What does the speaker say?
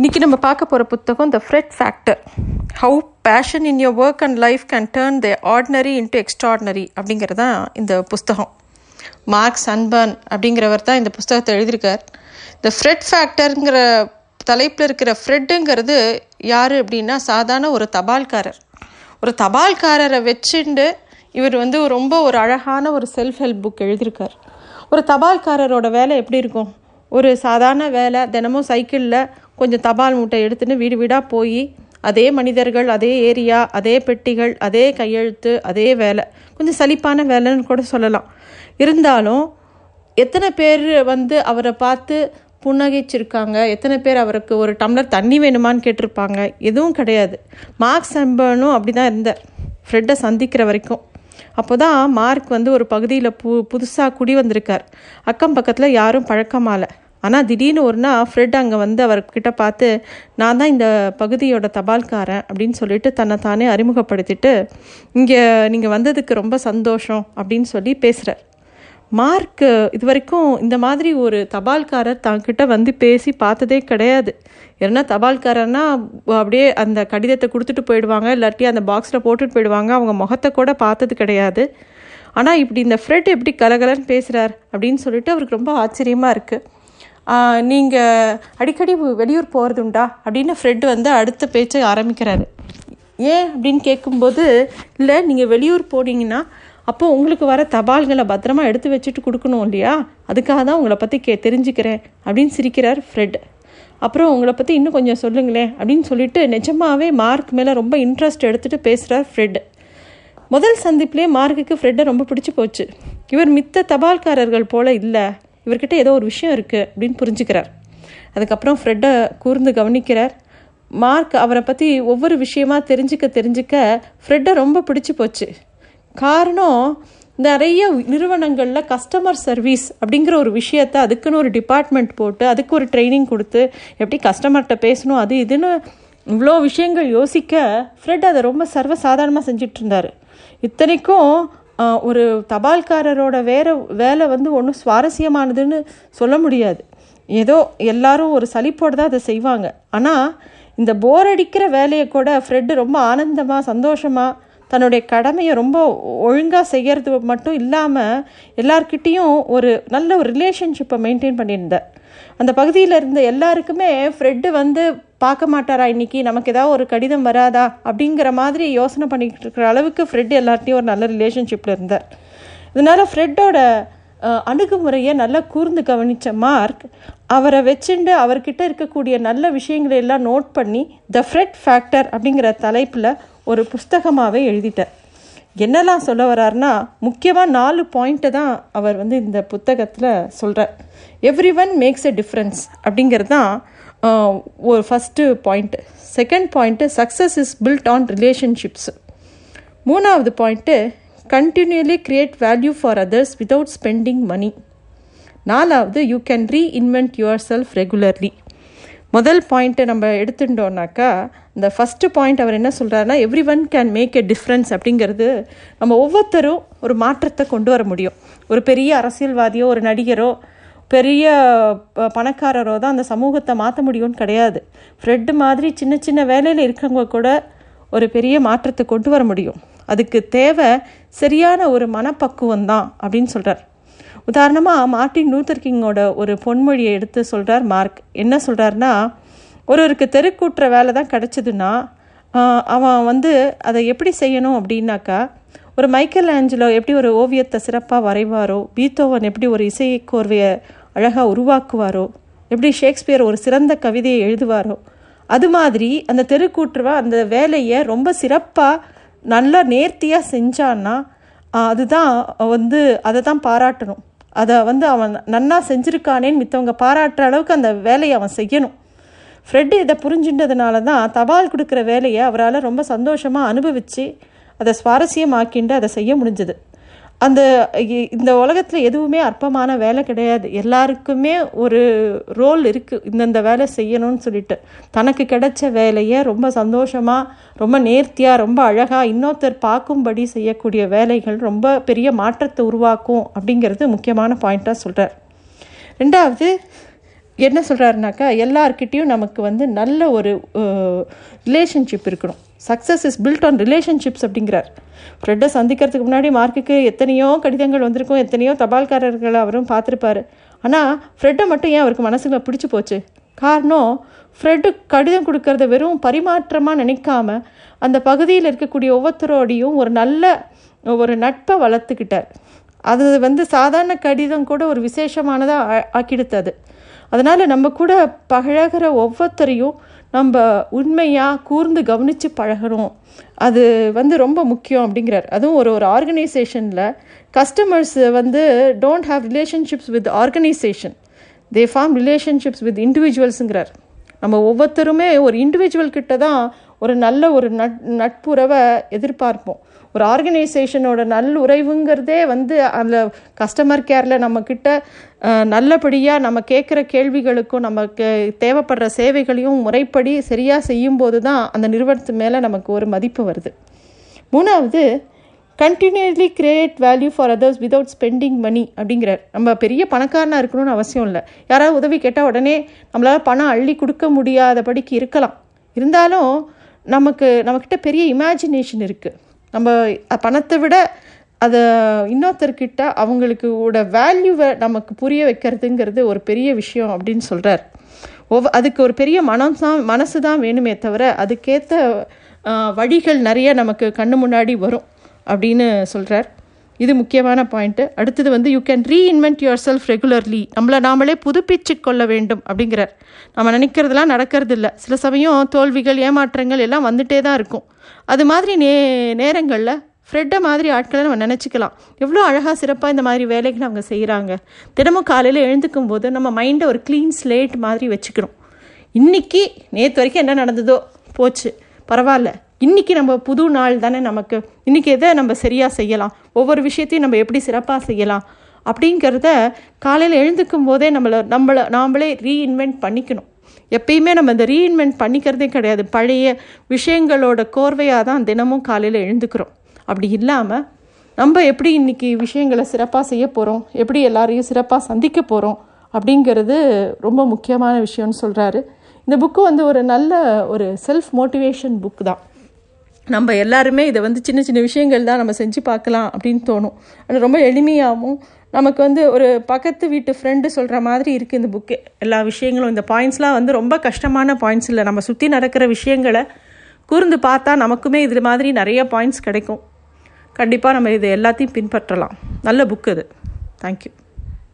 இன்றைக்கி நம்ம பார்க்க போகிற புத்தகம் the Fred factor how passion in your work and life can turn the ordinary into extraordinary அப்படிங்கிறது தான் இந்த புஸ்தகம் மார்க் சன்பர்ன் அப்படிங்கிறவர் தான் இந்த புஸ்தகத்தை எழுதியிருக்கார். இந்த ஃப்ரெட் ஃபேக்டருங்கிற தலைப்பில் இருக்கிற ஃப்ரெட்டுங்கிறது யார் அப்படின்னா சாதாரண ஒரு தபால்காரர். ஒரு தபால்காரரை வச்சுண்டு இவர் வந்து ரொம்ப ஒரு அழகான ஒரு செல்ஃப் ஹெல்ப் புக் எழுதியிருக்கார். ஒரு தபால்காரரோட வேலை எப்படி இருக்கும்? ஒரு சாதாரண வேலை தினமும் சைக்கிளில் கொஞ்சம் தபால் மூட்டை எடுத்துன்னு வீடு வீடாக போய் அதே மனிதர்கள் அதே ஏரியா அதே பெட்டிகள் அதே கையெழுத்து அதே வேலை. கொஞ்சம் சலிப்பான வேலைன்னு கூட சொல்லலாம். இருந்தாலும் எத்தனை பேர் வந்து அவரை பார்த்து புன்னகைச்சிருக்காங்க? எத்தனை பேர் அவருக்கு ஒரு டம்ளர் தண்ணி வேணுமான்னு கேட்டிருப்பாங்க? எதுவும் கிடையாது. மார்க் சம்பனும் அப்படி தான் இருந்தார். ஃப்ரெட்டை சந்திக்கிற வரைக்கும். அப்போ தான் மார்க் வந்து ஒரு பகுதியில் பு புதுசாக குடி வந்திருக்கார். அக்கம் பக்கத்தில் யாரும் பழக்கமாலை. ஆனால் திடீர்னு ஒரு நாள் ஃப்ரெட் அங்கே வந்து அவர்கிட்ட பார்த்து நான் தான் இந்த பகுதியோட தபால்காரன் அப்படின்னு சொல்லிட்டு தன்னை தானே அறிமுகப்படுத்திட்டு இங்கே நீங்கள் வந்ததுக்கு ரொம்ப சந்தோஷம் அப்படின்னு சொல்லி பேசுகிறார் மார்க் இது வரைக்கும் இந்த மாதிரி ஒரு தபால்காரர் தங்கிட்ட வந்து பேசி பார்த்ததே கிடையாது. ஏன்னா தபால்காரர்னா அப்படியே அந்த கடிதத்தை கொடுத்துட்டு போயிடுவாங்க இல்லாட்டி அந்த பாக்ஸில் போட்டுட்டு போயிடுவாங்க அவங்க முகத்தை கூட பார்த்தது கிடையாது. ஆனால் இப்படி இந்த ஃப்ரெட் எப்படி கலகலன்னு பேசுகிறார் அப்படின்னு சொல்லிட்டு அவருக்கு ரொம்ப ஆச்சரியமாக இருக்குது நீங்கள் அடிக்கடி வெளியூர் போகிறதுண்டா அப்படின்னு ஃப்ரெட் வந்து அடுத்த பேச்சை ஆரம்பிக்கிறாரு. ஏன் அப்படின்னு கேட்கும்போது இல்லை நீங்கள் வெளியூர் போனீங்கன்னா அப்போ உங்களுக்கு வர தபால்களை பத்திரமா எடுத்து வச்சுட்டு கொடுக்கணும் இல்லையா? அதுக்காக தான் உங்களை பற்றி கே தெரிஞ்சுக்கிறேன் அப்படின்னு சிரிக்கிறார் ஃப்ரெட் அப்புறம் உங்களை பற்றி இன்னும் கொஞ்சம் சொல்லுங்களேன் அப்படின்னு சொல்லிட்டு நிஜமாகவே மார்க் மேலே ரொம்ப இன்ட்ரெஸ்ட் எடுத்துகிட்டு பேசுகிறார் ஃப்ரெட் முதல் சந்திப்புலேயே மார்க்குக்கு ஃப்ரெட்டை ரொம்ப பிடிச்சி போச்சு. இவர் மித்த தபால்காரர்கள் போல் இல்லை. இவர்கிட்ட ஏதோ ஒரு விஷயம் இருக்குது அப்படின்னு புரிஞ்சுக்கிறார். அதுக்கப்புறம் ஃப்ரெட்டை கூர்ந்து கவனிக்கிறார். மார்க் அவரை பற்றி ஒவ்வொரு விஷயமா தெரிஞ்சுக்க தெரிஞ்சுக்க ஃப்ரெட்டை ரொம்ப பிடிச்சி போச்சு. காரணம் நிறைய நிறுவனங்களில் கஸ்டமர் சர்வீஸ் அப்படிங்கிற ஒரு விஷயத்த அதுக்குன்னு ஒரு டிபார்ட்மெண்ட் போட்டு அதுக்கு ஒரு ட்ரைனிங் கொடுத்து எப்படி கஸ்டமர்கிட்ட பேசணும் அது இதுன்னு இவ்வளோ விஷயங்கள் யோசிக்க ஃப்ரெட் அதை ரொம்ப சர்வசாதாரணமாக செஞ்சிட்ருந்தார் இத்தனைக்கும் ஒரு தபால்காரரோட வேற வேலை வந்து ஒன்றும் சுவாரஸ்யமானதுன்னு சொல்ல முடியாது. ஏதோ எல்லாரும் ஒரு சலிப்போடு தான் அதை செய்வாங்க. ஆனால் இந்த போர் அடிக்கிற வேலையை கூட ஃப்ரெட்டு ரொம்ப ஆனந்தமாக சந்தோஷமாக தன்னுடைய கடமையை ரொம்ப ஒழுங்காக செய்கிறது மட்டும் இல்லாமல் எல்லார்கிட்டேயும் ஒரு நல்ல ஒரு ரிலேஷன்ஷிப்பை மெயின்டைன் பண்ணியிருந்தார் அந்த பகுதியில் இருந்த எல்லாருக்குமே ஃப்ரெட்டு வந்து பார்க்க மாட்டாரா இன்றைக்கி நமக்கு ஏதாவது ஒரு கடிதம் வராதா? அப்படிங்கிற மாதிரி யோசனை பண்ணிக்கிட்டு இருக்கிற அளவுக்கு ஃப்ரெட் எல்லார்ட்டையும் ஒரு நல்ல ரிலேஷன்ஷிப்பில் இருந்தார். இதனால் ஃப்ரெட்டோட அணுகுமுறையை நல்லா கூர்ந்து கவனித்த மார்க் அவரை வச்சுண்டு அவர்கிட்ட இருக்கக்கூடிய நல்ல விஷயங்களை எல்லாம் நோட் பண்ணி த ஃப்ரெட் ஃபேக்டர் அப்படிங்கிற தலைப்பில் ஒரு புஸ்தகமாகவே எழுதிட்டார் என்னெல்லாம் சொல்ல வர்றார்னா முக்கியமாக நாலு பாயிண்ட்டை தான் அவர் வந்து இந்த புத்தகத்தில் சொல்கிறார் everyone makes a difference அப்படிங்கிறது தான் ஒரு first point second point success is built on relationships மூணாவது point continuously create value for others without spending money நாலாவது you can reinvent yourself regularly முதல் பாயிண்ட்டை நம்ம எடுத்துட்டோம்னாக்கா இந்த ஃபஸ்ட்டு பாயிண்ட் அவர் என்ன சொல்கிறாருன்னா everyone can make a difference அப்படிங்கிறது நம்ம ஒவ்வொருத்தரும் ஒரு மாற்றத்தை கொண்டு வர முடியும். ஒரு பெரிய அரசியல்வாதியோ ஒரு நடிகரோ பெரிய பணக்காரரோ தான் அந்த சமூகத்தை மாற்ற முடியும்னு கிடையாது. ஃப்ரெட்டு மாதிரி சின்ன சின்ன வேலையில் இருக்கிறவங்க கூட ஒரு பெரிய மாற்றத்தை கொண்டு வர முடியும். அதுக்கு தேவை சரியான ஒரு மனப்பக்குவம் தான் அப்படின்னு சொல்கிறார் உதாரணமாக மார்ட்டின் லூத்தர் கிங்கோட ஒரு பொன்மொழியை எடுத்து சொல்கிறார் மார்க். என்ன சொல்கிறாருன்னா ஒருவருக்கு தெருக்கூட்டுற வேலை தான் கிடச்சிதுன்னா அவன் வந்து அதை எப்படி செய்யணும் அப்படின்னாக்கா ஒரு மைக்கேல் ஆஞ்சலோ எப்படி ஒரு ஓவியத்தை சிறப்பாக வரைவாரோ பீத்தோவன் எப்படி ஒரு இசையை கோர்வையை அழகாக உருவாக்குவாரோ எப்படி ஷேக்ஸ்பியர் ஒரு சிறந்த கவிதையை எழுதுவாரோ அது மாதிரி அந்த தெருக்கூற்றுவா அந்த வேலையை ரொம்ப சிறப்பாக நல்லா நேர்த்தியாக செஞ்சான்னா அதுதான் வந்து அதை தான் பாராட்டணும். அதை வந்து அவன் நன்னா செஞ்சுருக்கானேன்னு மித்தவங்க பாராட்டுற அளவுக்கு அந்த வேலையை அவன் செய்யணும். ஃப்ரெட்டு இதை புரிஞ்சுன்றதுனால தான் தபால் கொடுக்குற வேலையை அவரால் ரொம்ப சந்தோஷமாக அனுபவித்து அதை சுவாரஸ்யமாக்கிண்டு அதை செய்ய முடிஞ்சது. அந்த இந்த உலகத்தில் எதுவுமே அற்பமான வேலை கிடையாது. எல்லாருக்குமே ஒரு ரோல் இருக்குது இந்தந்த வேலை செய்யணும்னு சொல்லிட்டு. தனக்கு கிடைச்ச வேலையை ரொம்ப சந்தோஷமாக ரொம்ப நேர்த்தியாக ரொம்ப அழகாக இன்னொருத்தர் பார்க்கும்படி செய்யக்கூடிய வேலைகள் ரொம்ப பெரிய மாற்றத்தை உருவாக்கும் அப்படிங்கிறது முக்கியமான பாயிண்ட்டாக சொல்கிறார் ரெண்டாவது என்ன சொல்கிறாருனாக்கா எல்லார்கிட்டேயும் நமக்கு வந்து நல்ல ஒரு ரிலேஷன்ஷிப் இருக்கணும். Success is built on relationships அப்படிங்கிறார். ஃப்ரெட்டை சந்திக்கிறதுக்கு முன்னாடி மார்க்குக்கு எத்தனையோ கடிதங்கள் வந்திருக்கும் எத்தனையோ தபால்காரர்களை அவரும் பார்த்துருப்பாரு. ஆனால் ஃப்ரெட்டை மட்டும் ஏன் அவருக்கு மனசுல பிடிச்சி போச்சு? காரணம் ஃப்ரெட்டு கடிதம் கொடுக்கறத வெறும் பரிமாற்றமாக நினைக்காம அந்த பகுதியில் இருக்கக்கூடிய ஒவ்வொருத்தரோடையும் ஒரு நல்ல ஒரு நட்பை வளர்த்துக்கிட்டார். அது வந்து சாதாரண கடிதம் கூட ஒரு விசேஷமானதாக ஆக்கிடுத்து அது. அதனால் நம்ம கூட பழகிற ஒவ்வொருத்தரையும் நம்ம உண்மையாக கூர்ந்து கவனித்து பழகணும். அது வந்து ரொம்ப முக்கியம் அப்படிங்கிறார். அதுவும் ஒரு ஒரு ஆர்கனைசேஷனில் கஸ்டமர்ஸ் வந்து don't have relationships with organization they form relationships with இண்டிவிஜுவல்ஸுங்கிறார் நம்ம ஒவ்வொருத்தருமே ஒரு இண்டிவிஜுவல் கிட்ட தான் ஒரு நல்ல ஒரு நட் நட்புறவை எதிர்பார்ப்போம். ஒரு ஆர்கனைசேஷனோட நல்லுறைவுங்கிறதே வந்து அந்த கஸ்டமர் கேரில் நம்மக்கிட்ட நல்லபடியாக நம்ம கேட்குற கேள்விகளுக்கும் நமக்கு தேவைப்படுற சேவைகளையும் முறைப்படி சரியாக செய்யும்போது தான் அந்த நிறுவனத்து மேலே நமக்கு ஒரு மதிப்பு வருது. மூணாவது continuously create value for others without spending money அப்படிங்கிறார். நம்ம பெரிய பணக்காரனாக இருக்கணும்னு அவசியம் இல்லை. யாராவது உதவி கேட்டால் உடனே நம்மளால் பணம் அள்ளி கொடுக்க முடியாதபடிக்கு இருக்கலாம். இருந்தாலும் நமக்கு நம்மக்கிட்ட பெரிய இமேஜினேஷன் இருக்குது நம்ம பணத்தை விட அதை இன்னொருத்தர்கிட்ட அவங்களுக்கு ஓட வேல்யூவை நமக்கு புரிய வைக்கிறதுங்கிறது ஒரு பெரிய விஷயம் அப்படின்னு சொல்கிறார் ஒவ் அதுக்கு ஒரு பெரிய மனம் தான் மனசு தான் வேணுமே தவிர அதுக்கேற்ற வழிகள் நிறைய நமக்கு கண்ணு முன்னாடி வரும் அப்படின்னு சொல்கிறார் இது முக்கியமான பாயிண்ட்டு அடுத்தது வந்து you can reinvent yourself regularly நம்மளை நாமளே புதுப்பிச்சு கொள்ள வேண்டும் அப்படிங்கிறார். நம்ம நினைக்கிறதுலாம் நடக்கிறது இல்லை சில சமயம் தோல்விகள் ஏமாற்றங்கள் எல்லாம் வந்துட்டே தான் இருக்கும். அது மாதிரி நே நேரங்களில் ஃப்ரெட்டை மாதிரி ஆட்களை நம்ம நினச்சிக்கலாம். எவ்வளோ அழகாக சிறப்பாக இந்த மாதிரி வேலைகளை அவங்க செய்கிறாங்க தினமும் காலையில் எழுந்துக்கும் போது நம்ம மைண்டை ஒரு க்ளீன் ஸ்லேட் மாதிரி வச்சுக்கணும் இன்றைக்கி நேற்று வரைக்கும் என்ன நடந்ததோ போச்சு. பரவாயில்ல. இன்றைக்கி நம்ம புது நாள் தானே நமக்கு. இன்றைக்கி எதை நம்ம சரியாக செய்யலாம்? ஒவ்வொரு விஷயத்தையும் நம்ம எப்படி சிறப்பாக செய்யலாம்? அப்படிங்கிறத காலையில் எழுந்துக்கும் போதே நம்மளை நம்மளை நாம்ளே ரீஇன்வென்ட் பண்ணிக்கணும். எப்பயுமே நம்ம இந்த ரீஇன்வென்ட் பண்ணிக்கிறதே கிடையாது. பழைய விஷயங்களோட கோர்வையாக தான் தினமும் காலையில் எழுந்துக்கிறோம். அப்படி இல்லாமல் நம்ம எப்படி இன்றைக்கி விஷயங்களை சிறப்பாக செய்ய போகிறோம் எப்படி எல்லாரையும் சிறப்பாக சந்திக்க போகிறோம் அப்படிங்கிறது ரொம்ப முக்கியமான விஷயம்னு சொல்கிறாரு இந்த புக்கு வந்து ஒரு நல்ல ஒரு செல்ஃப் மோட்டிவேஷன் புக் தான். நம்ம எல்லாருமே இதை வந்து சின்ன சின்ன விஷயங்கள் தான் நம்ம செஞ்சு பார்க்கலாம் அப்படின்னு தோணும். அது ரொம்ப எளிமையாகவும் நமக்கு வந்து ஒரு பக்கத்து வீட்டு ஃப்ரெண்டு சொல்கிற மாதிரி இருக்குது இந்த புக்கு எல்லா விஷயங்களும் இந்த பாயிண்ட்ஸ்லாம் வந்து ரொம்ப கஷ்டமான பாயிண்ட்ஸ் இல்லை. நம்ம சுற்றி நடக்கிற விஷயங்களை கூர்ந்து பார்த்தா நமக்குமே இது மாதிரி நிறைய பாயிண்ட்ஸ் கிடைக்கும். கண்டிப்பாக நம்ம இது எல்லாத்தையும் பின்பற்றலாம். நல்ல புக் அது. தேங்க்யூ